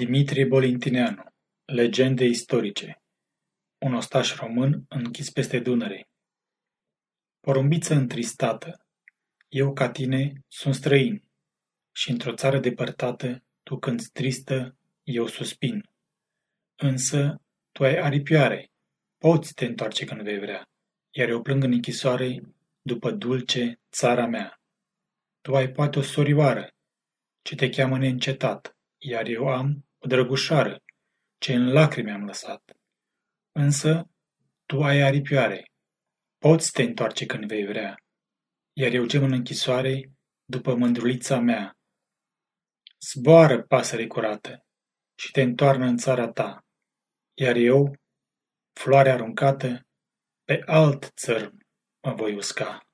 Dimitrie Bolintineanu Legende istorice Un ostaș român închis peste Dunăre Porumbiță întristată, eu ca tine sunt străin și într-o țară depărtată, tu când tristă, eu suspin. Însă, tu ai aripioare, poți te întoarce când vei vrea, iar eu plâng în închisoare după dulce țara mea. Tu ai poate o sorioară, ce te cheamă neîncetat, iar eu am o drăgușoară, ce în lacrimi am lăsat. Însă, tu ai aripioare, poți te întoarce când vei vrea, iar eu gem în închisoare după mândrulița mea. Zboară, pasăre curată, și te întoarnă în țara ta, iar eu, floare aruncată, pe alt țărm mă voi usca.